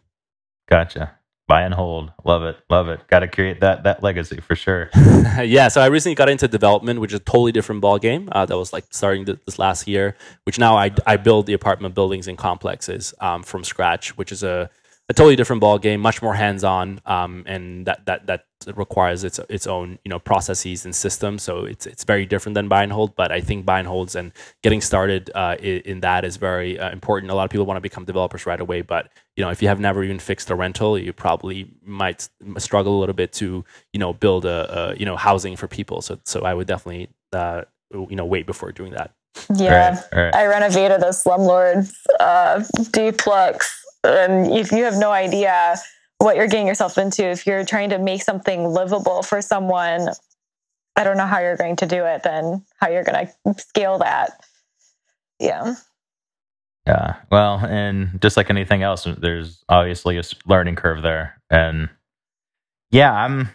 Gotcha buy and hold. Love it. Love it. Got to create that that legacy for sure. *laughs* yeah. So I recently got into development, which is a totally different ball game. Uh, that was like starting this last year. Which now I I build the apartment buildings and complexes um, from scratch, which is a a totally different ball game, much more hands on, um, and that that that requires its its own you know processes and systems. So it's it's very different than buy and hold. But I think buy and holds and getting started uh, in, in, that is very uh, important. A lot of people want to become developers right away, but you know if you have never even fixed a rental, you probably might struggle a little bit to you know build a, a you know housing for people. So so I would definitely uh, you know wait before doing that. Yeah, right, right. I renovated a slumlord's uh, duplex and if you have no idea what you're getting yourself into, if you're trying to make something livable for someone, I don't know how you're going to do it, then how you're going to scale that. Yeah. Yeah. Well, and just like anything else, there's obviously a learning curve there. And yeah, I'm,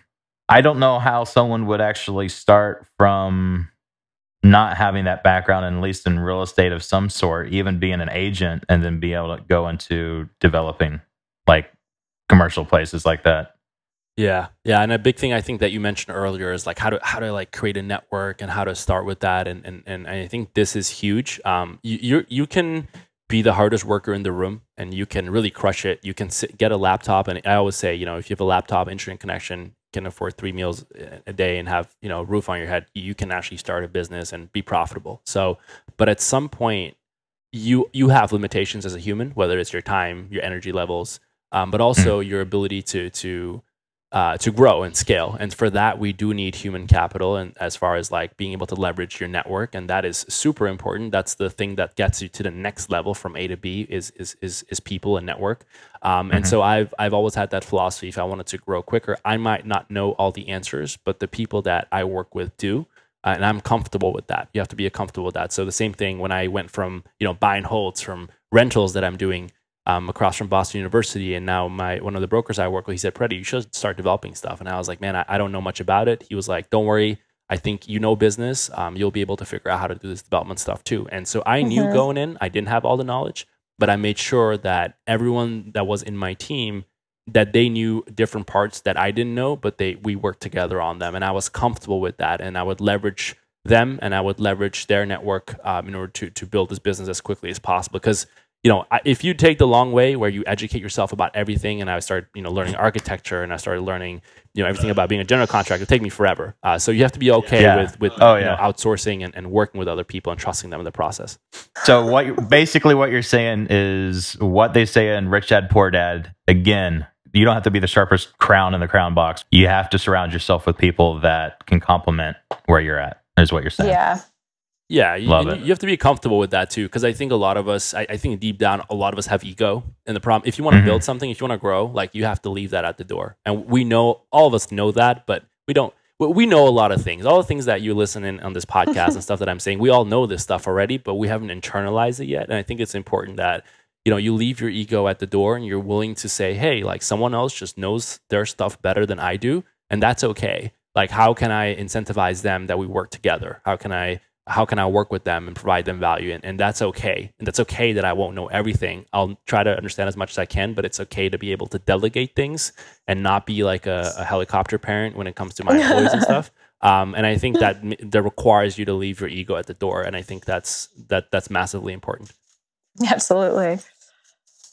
I don't know how someone would actually start from not having that background, at least in real estate of some sort, even being an agent and then be able to go into developing like commercial places like that. Yeah, yeah, and a big thing I think that you mentioned earlier is like how to how to like create a network and how to start with that, and and and I think this is huge. Um, you you you can be the hardest worker in the room and you can really crush it. You can sit, get a laptop, and I always say, you know, if you have a laptop, internet connection, can afford three meals a day and have you know a roof on your head you can actually start a business and be profitable so but at some point you you have limitations as a human whether it's your time your energy levels um, but also mm. your ability to to uh, to grow and scale. And for that, we do need human capital, and as far as like being able to leverage your network, and that is super important. That's the thing that gets you to the next level from A to B is is is, is people and network. Um, mm-hmm. And so I've I've always had that philosophy. If I wanted to grow quicker, I might not know all the answers, but the people that I work with do. Uh, and I'm comfortable with that. You have to be comfortable with that. So the same thing when I went from you know buying holds from rentals that I'm doing um, across from Boston University. And now my one of the brokers I work with, he said, Prady, you should start developing stuff. And I was like, man, I, I, don't know much about it. He was like, don't worry. I think you know business. Um, you'll be able to figure out how to do this development stuff too. And so I mm-hmm. knew going in, I didn't have all the knowledge, but I made sure that everyone that was in my team that they knew different parts that I didn't know, but they we worked together on them, and I was comfortable with that, and I would leverage them and I would leverage their network um, in order to to build this business as quickly as possible because you know, if you take the long way where you educate yourself about everything, and I started, you know, learning architecture, and I started learning, you know, everything about being a general contractor, it would take me forever. Uh, so you have to be okay yeah. with with oh, yeah. know, outsourcing and, and working with other people and trusting them in the process. So what basically what you're saying is what they say in Rich Dad Poor Dad. Again, you don't have to be the sharpest crown in the crown box. You have to surround yourself with people that can complement where you're at. Is what you're saying. Yeah. Yeah, you, Love you- it. you have to be comfortable with that too, because I think a lot of us, I, I think deep down, a lot of us have ego. And the problem, if you want to Mhm. build something, if you want to grow, like you have to leave that at the door. And we know, all of us know that, but we don't. we- We know a lot of things, all the things that you listen in on this *laughs* podcast and stuff that I'm saying. We all know this stuff already, but we haven't internalized it yet. And I think it's important that you know you leave your ego at the door and you're willing to say, hey, like someone else just knows their stuff better than I do, and that's okay. Like, how can I incentivize them that we work together? How can I how can I work with them and provide them value? And, and that's okay. And that's okay that I won't know everything. I'll try to understand as much as I can, but it's okay to be able to delegate things and not be like a, a helicopter parent when it comes to my *laughs* employees and stuff. Um, and I think that that requires you to leave your ego at the door. And I think that's that that's massively important. Absolutely.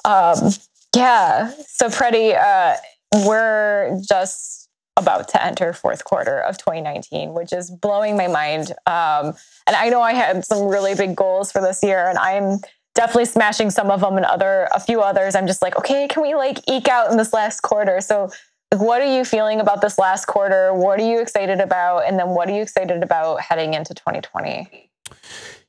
Um, yeah. So, Prady, uh, we're just about to enter fourth quarter of 2019, which is blowing my mind. Um, and I know I had some really big goals for this year, and I'm definitely smashing some of them, and other a few others. I'm just like, okay, can we like eke out in this last quarter? So, what are you feeling about this last quarter? What are you excited about? And then, what are you excited about heading into 2020?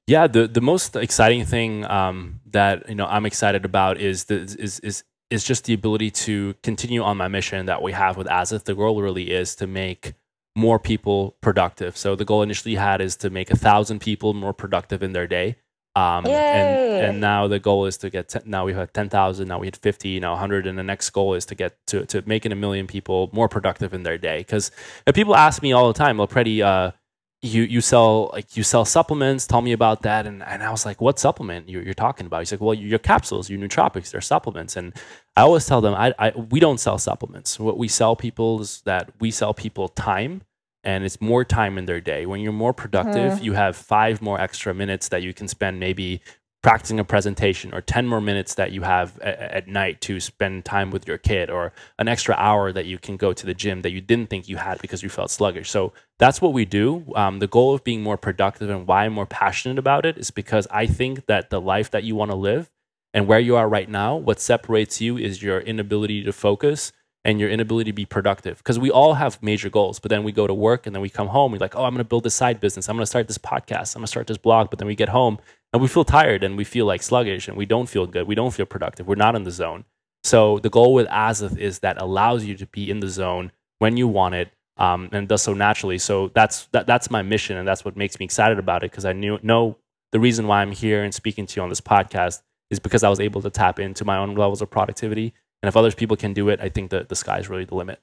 Yeah, the the most exciting thing um, that you know I'm excited about is the, is is is just the ability to continue on my mission that we have with Azoth. The goal really is to make more people productive. So the goal initially had is to make a thousand people more productive in their day. Um, and and now the goal is to get 10, now we have ten thousand. Now we had fifty. Now hundred. And the next goal is to get to to making a million people more productive in their day. Because people ask me all the time, well, Prady. Uh, you you sell like you sell supplements. Tell me about that. And and I was like, what supplement you're, you're talking about? He's like, well, your capsules, your nootropics, they're supplements. And I always tell them, I, I we don't sell supplements. What we sell people is that we sell people time, and it's more time in their day. When you're more productive, mm-hmm. you have five more extra minutes that you can spend maybe practicing a presentation or 10 more minutes that you have at, at night to spend time with your kid or an extra hour that you can go to the gym that you didn't think you had because you felt sluggish. So that's what we do. Um, the goal of being more productive and why i'm more passionate about it is because i think that the life that you want to live and where you are right now what separates you is your inability to focus and your inability to be productive. Because we all have major goals but then we go to work and then we come home we're like oh i'm going to build this side business. I'm going to start this podcast. I'm going to start this blog but then we get home and we feel tired and we feel like sluggish and we don't feel good we don't feel productive we're not in the zone so the goal with Azoth is that allows you to be in the zone when you want it um, and does so naturally so that's that, that's my mission and that's what makes me excited about it because i knew know the reason why i'm here and speaking to you on this podcast is because i was able to tap into my own levels of productivity and if other people can do it, I think that the sky's really the limit.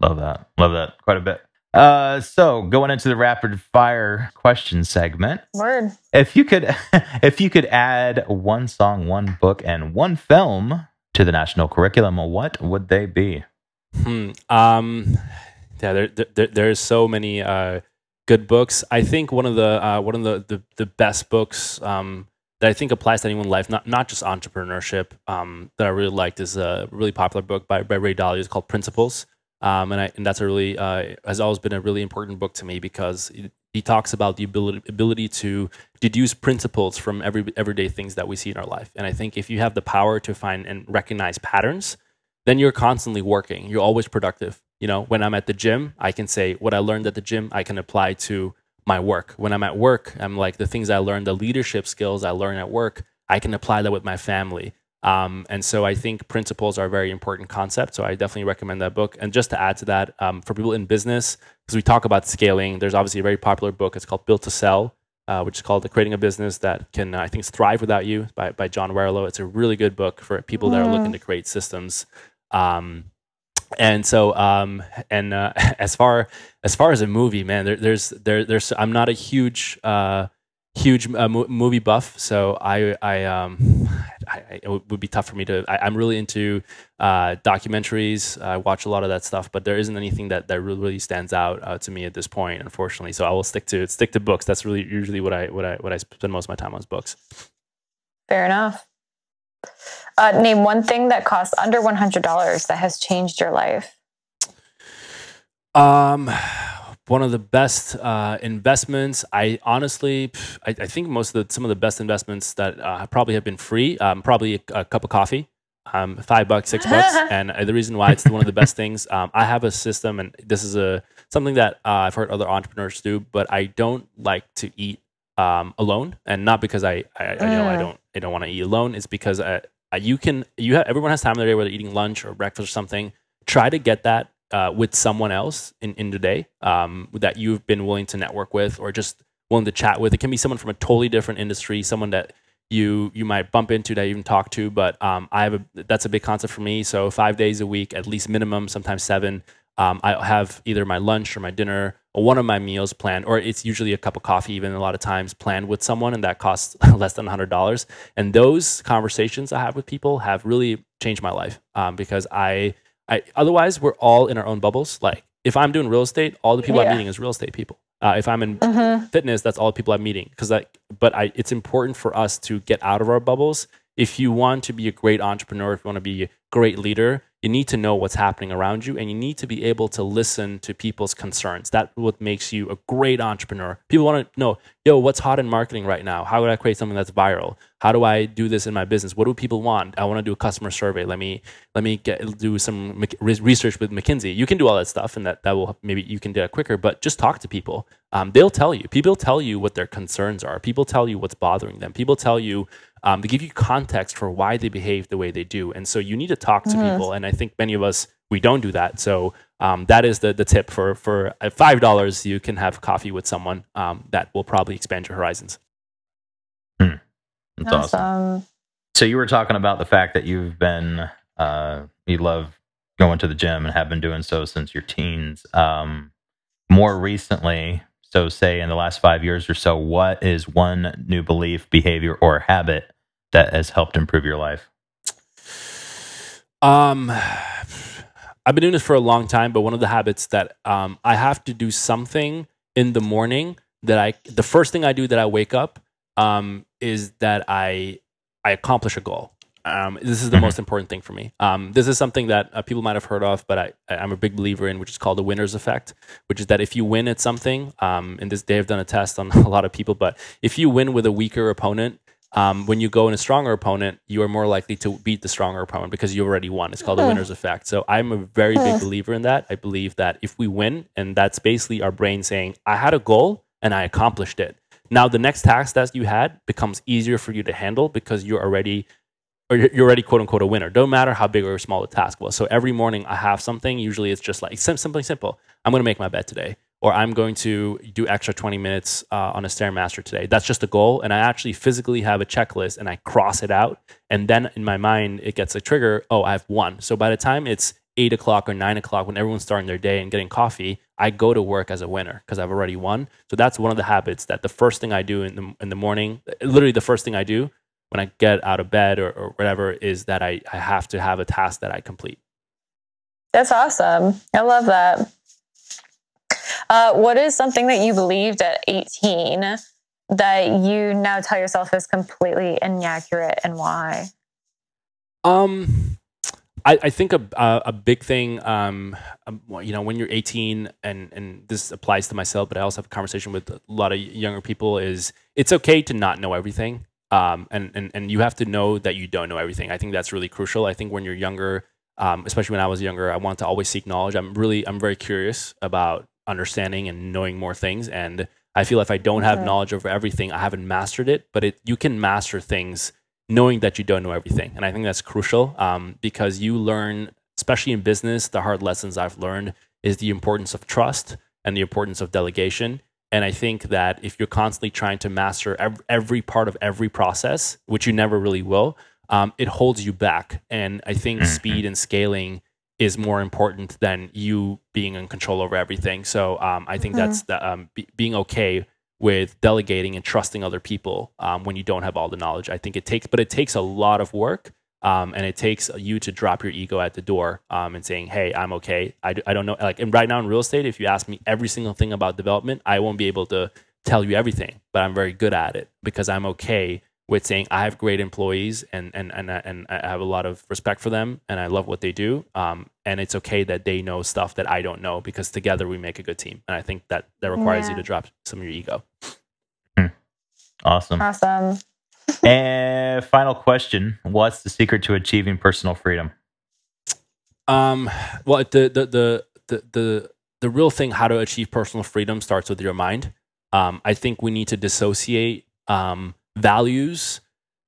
Love that. Love that quite a bit. Uh, so going into the rapid fire question segment, Word. if you could, *laughs* if you could add one song, one book, and one film to the national curriculum, what would they be? Hmm. Um, yeah, there, there, there's so many uh, good books. I think one of the uh, one of the, the, the best books um, that I think applies to anyone in life, not not just entrepreneurship, um, that I really liked is a really popular book by, by Ray Dalio. It's called Principles. Um, and, I, and that's a really uh, has always been a really important book to me because he talks about the ability ability to deduce principles from every everyday things that we see in our life. And I think if you have the power to find and recognize patterns, then you're constantly working. You're always productive. You know, when I'm at the gym, I can say what I learned at the gym, I can apply to my work. When I'm at work, I'm like the things I learned, the leadership skills I learn at work, I can apply that with my family. Um, and so I think principles are a very important concept. So I definitely recommend that book. And just to add to that, um, for people in business, because we talk about scaling, there's obviously a very popular book. It's called Built to Sell, uh, which is called Creating a Business That Can, uh, I think, it's Thrive Without You by, by John Warrillow. It's a really good book for people that are looking to create systems. Um, and so, um, and uh, *laughs* as far as far as a movie, man, there, there's there, there's I'm not a huge uh, huge uh, mo- movie buff, so I I um I, it would be tough for me to. I, am really into uh, documentaries. I watch a lot of that stuff, but there isn't anything that that really, really stands out uh, to me at this point, unfortunately. So I will stick to stick to books. That's really usually what I what I what I spend most of my time on is books. Fair enough. Uh, name one thing that costs under one hundred dollars that has changed your life. Um, one of the best uh, investments. I honestly, pff, I, I think most of the some of the best investments that uh, probably have been free. Um, probably a, a cup of coffee. um, five bucks, six bucks. *laughs* and uh, the reason why it's one of the best things, um, I have a system, and this is a something that uh, I've heard other entrepreneurs do, but I don't like to eat um, alone, and not because I, I, I you know I don't I don't want to eat alone. It's because I, I, you can you have everyone has time in their day whether eating lunch or breakfast or something. Try to get that uh, with someone else in in the day um, that you've been willing to network with or just willing to chat with. It can be someone from a totally different industry, someone that you you might bump into that you even talk to. But um, I have a that's a big concept for me. So five days a week, at least minimum, sometimes seven. Um, I have either my lunch or my dinner or one of my meals planned, or it's usually a cup of coffee, even a lot of times planned with someone, and that costs *laughs* less than $100. And those conversations I have with people have really changed my life um, because I, I, otherwise, we're all in our own bubbles. Like, if I'm doing real estate, all the people yeah. I'm meeting is real estate people. Uh, if I'm in mm-hmm. fitness, that's all the people I'm meeting. Because like, but I, it's important for us to get out of our bubbles. If you want to be a great entrepreneur, if you want to be a great leader, you need to know what's happening around you and you need to be able to listen to people's concerns. That's what makes you a great entrepreneur. People want to know yo what's hot in marketing right now? How would i create something that's viral? How do i do this in my business? What do people want? I want to do a customer survey. Let me let me get do some research with mckinsey. You can do all that stuff and that that will maybe you can do it quicker but just talk to people. Um, they'll tell you. People tell you what their concerns are. People tell you what's bothering them. People tell you um, to give you context for why they behave the way they do. And so you need to talk to mm-hmm. people. And I think many of us we don't do that. So um, that is the the tip for for five dollars. You can have coffee with someone um, that will probably expand your horizons. Hmm. That's awesome. awesome. So you were talking about the fact that you've been uh, you love going to the gym and have been doing so since your teens. Um, more recently, so, say in the last five years or so, what is one new belief, behavior, or habit that has helped improve your life? Um, I've been doing this for a long time, but one of the habits that um, I have to do something in the morning that I, the first thing I do that I wake up um, is that I, I accomplish a goal. Um, this is the mm-hmm. most important thing for me. Um, this is something that uh, people might have heard of, but I, I'm a big believer in, which is called the winner's effect, which is that if you win at something, um, and this they have done a test on *laughs* a lot of people, but if you win with a weaker opponent, um, when you go in a stronger opponent, you are more likely to beat the stronger opponent because you already won. It's called the winner's effect. So I'm a very big believer in that. I believe that if we win, and that's basically our brain saying, I had a goal and I accomplished it. Now the next task that you had becomes easier for you to handle because you're already or you're already quote unquote a winner. Don't matter how big or small the task was. So every morning I have something. Usually it's just like simply simple. I'm going to make my bed today, or I'm going to do extra 20 minutes uh, on a stairmaster today. That's just a goal, and I actually physically have a checklist and I cross it out, and then in my mind it gets a trigger. Oh, I've won. So by the time it's eight o'clock or nine o'clock when everyone's starting their day and getting coffee, I go to work as a winner because I've already won. So that's one of the habits that the first thing I do in the in the morning, literally the first thing I do when I get out of bed or, or whatever is that I, I have to have a task that I complete. That's awesome. I love that. Uh, what is something that you believed at 18 that you now tell yourself is completely inaccurate and why? Um, I, I think a, a, a big thing, um, um, you know, when you're 18, and, and this applies to myself, but I also have a conversation with a lot of younger people, is it's okay to not know everything um, and, and and you have to know that you don't know everything. I think that's really crucial. I think when you're younger, um, especially when I was younger, I want to always seek knowledge. I'm really I'm very curious about understanding and knowing more things. And I feel if I don't have knowledge over everything, I haven't mastered it. But it you can master things knowing that you don't know everything, and I think that's crucial um, because you learn, especially in business, the hard lessons I've learned is the importance of trust and the importance of delegation and I think that if you're constantly trying to master every, every part of every process, which you never really will, um, it holds you back. And I think mm-hmm. speed and scaling is more important than you being in control over everything. So um, I think mm-hmm. that's the, um, be, being okay with delegating and trusting other people um, when you don't have all the knowledge. I think it takes, but it takes a lot of work. Um, and it takes you to drop your ego at the door um, and saying, "Hey, I'm okay. I, I don't know." Like, and right now in real estate, if you ask me every single thing about development, I won't be able to tell you everything, but I'm very good at it because I'm okay with saying I have great employees and and and and I have a lot of respect for them and I love what they do. Um, and it's okay that they know stuff that I don't know because together we make a good team. And I think that that requires yeah. you to drop some of your ego. Hmm. Awesome. Awesome. *laughs* and final question: What's the secret to achieving personal freedom? Um, well, the the the the the, the real thing how to achieve personal freedom starts with your mind. Um, I think we need to dissociate um, values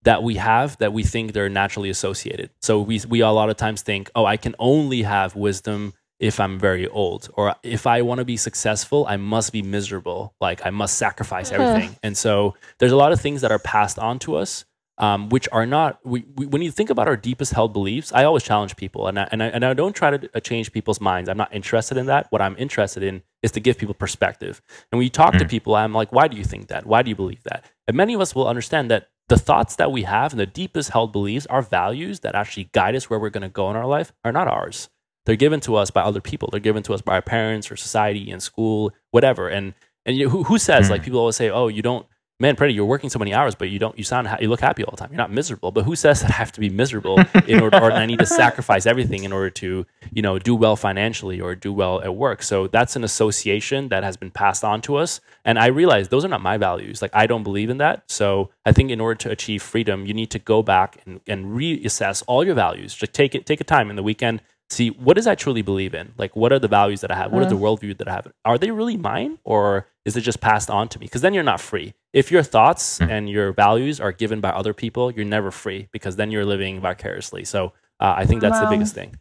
that we have that we think they're naturally associated. So we we a lot of times think, oh, I can only have wisdom if I'm very old, or if I want to be successful, I must be miserable. Like I must sacrifice everything. And so there's a lot of things that are passed on to us um, which are not we, we, when you think about our deepest held beliefs i always challenge people and I, and, I, and I don't try to uh, change people's minds. I'm not interested in that. What i'm interested in is to give people perspective. And when you talk mm. to people i'm like why do you think that? Why do you believe that? And many of us will understand that the thoughts that we have and the deepest held beliefs our values that actually guide us where we're going to go in our life are not ours. They're given to us by other people. They're given to us by our parents or society and school whatever. And and you, who, who says mm. like people always say oh you don't man, Prady, you're working so many hours, but you don't, you sound, you look happy all the time. You're not miserable. But who says that I have to be miserable in order, or I need to sacrifice everything in order to, you know, do well financially or do well at work? So that's an association that has been passed on to us. And I realize those are not my values. Like I don't believe in that. So I think in order to achieve freedom, you need to go back and, and reassess all your values. Just take it, take a time in the weekend see what does I truly believe in? Like, what are the values that I have? What uh, are the uh-huh. worldview that I have? Are they really mine or is it just passed on to me? Because then you're not free. If your thoughts mm. and your values are given by other people, you're never free because then you're living vicariously. So uh, I think that's wow. the biggest thing.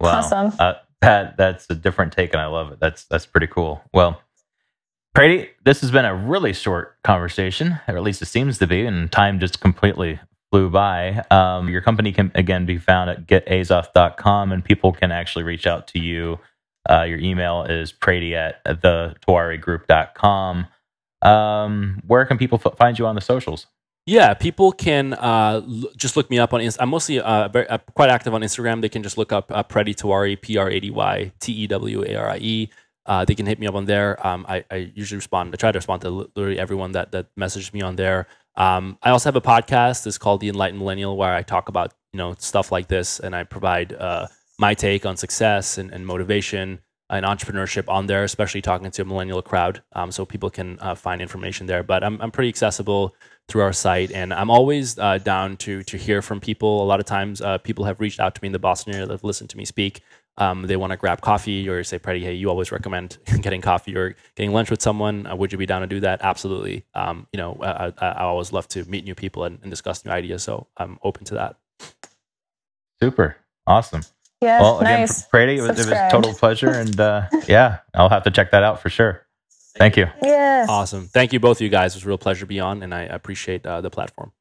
Wow. Awesome. Uh, that, that's a different take and I love it. That's, that's pretty cool. Well, Prady, this has been a really short conversation, or at least it seems to be, and time just completely flew by. Um, your company can again be found at getazoth.com and people can actually reach out to you. Uh, your email is prady at the Um, where can people f- find you on the socials? Yeah, people can uh, l- just look me up on. Inst- I'm mostly uh, very, uh, quite active on Instagram. They can just look up uh, Prady Tewarie, P R A D Y T E W A R I E. Uh, they can hit me up on there. Um, I, I, usually respond. I try to respond to literally everyone that that messaged me on there. Um, I also have a podcast. It's called The Enlightened Millennial, where I talk about you know stuff like this, and I provide uh, my take on success and, and, motivation and entrepreneurship on there, especially talking to a millennial crowd, um, so people can uh, find information there. But I'm I'm pretty accessible through our site, and I'm always uh, down to to hear from people. A lot of times, uh, people have reached out to me in the Boston area that have listened to me speak, um, they want to grab coffee or say, Prady, hey, you always recommend *laughs* getting coffee or getting lunch with someone. Uh, would you be down to do that? Absolutely. Um, you know, I, I, I, always love to meet new people and, and, discuss new ideas. So I'm open to that. Super. Awesome. Yeah. Well, again, nice. Prady, it was, it was a total pleasure. And uh, *laughs* yeah, I'll have to check that out for sure. Thank you. Yeah. Awesome. Thank you, both of you guys. It was a real pleasure to be on, and I appreciate uh, the platform.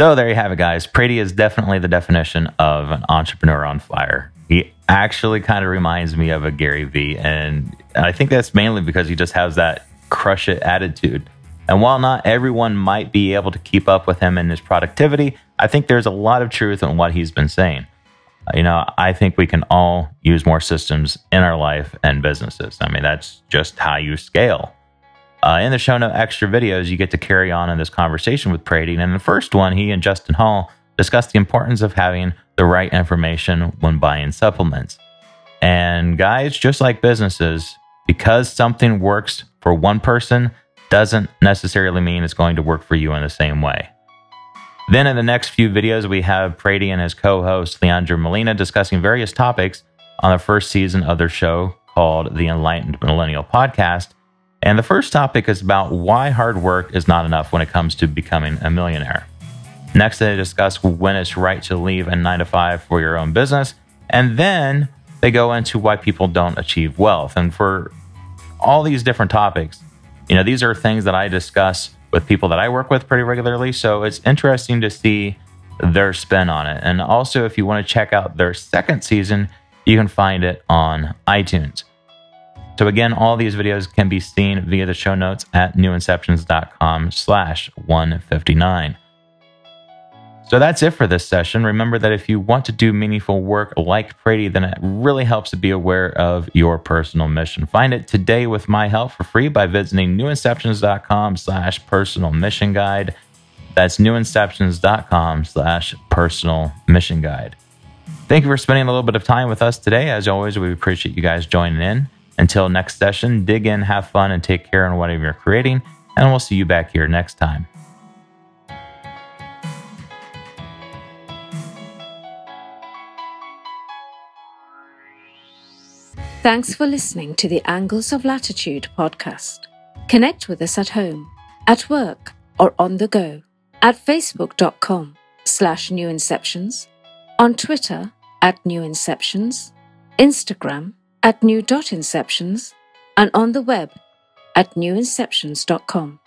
So there you have it, guys. Prady is definitely the definition of an entrepreneur on fire. He actually kind of reminds me of a Gary Vee, and I think that's mainly because he just has that crush it attitude. And while not everyone might be able to keep up with him in his productivity, I think there's a lot of truth in what he's been saying. Uh, you know, I think we can all use more systems in our life and businesses. I mean, that's just how you scale. Uh, in the show note extra videos, you get to carry on in this conversation with Prady. And in the first one, he and Justin Hall discussed the importance of having the right information when buying supplements. And guys, just like businesses, because something works for one person doesn't necessarily mean it's going to work for you in the same way. Then in the next few videos, we have Prady and his co-host Leandro Molina discussing various topics on the first season of their show called the Enlightened Millennial Podcast and the first topic is about why hard work is not enough when it comes to becoming a millionaire. Next, they discuss when it's right to leave a nine to five for your own business. And then they go into why people don't achieve wealth. And for all these different topics, you know, these are things that I discuss with people that I work with pretty regularly. So it's interesting to see their spin on it. And also, if you want to check out their second season, you can find it on iTunes. So again, all these videos can be seen via the show notes at newinceptions.com slash 159. So that's it for this session. Remember that if you want to do meaningful work like Prady, then it really helps to be aware of your personal mission. Find it today with my help for free by visiting newinceptions.com slash personal mission guide. That's newinceptions.com slash personal mission guide. Thank you for spending a little bit of time with us today. As always, we appreciate you guys joining in. Until next session, dig in, have fun, and take care on whatever you're creating. and we'll see you back here next time. Thanks for listening to the Angles of Latitude podcast. Connect with us at home, at work, or on the go at facebook.com slash newinceptions, on Twitter at newinceptions, Instagram at new.inceptions, and on the web at newinceptions.com.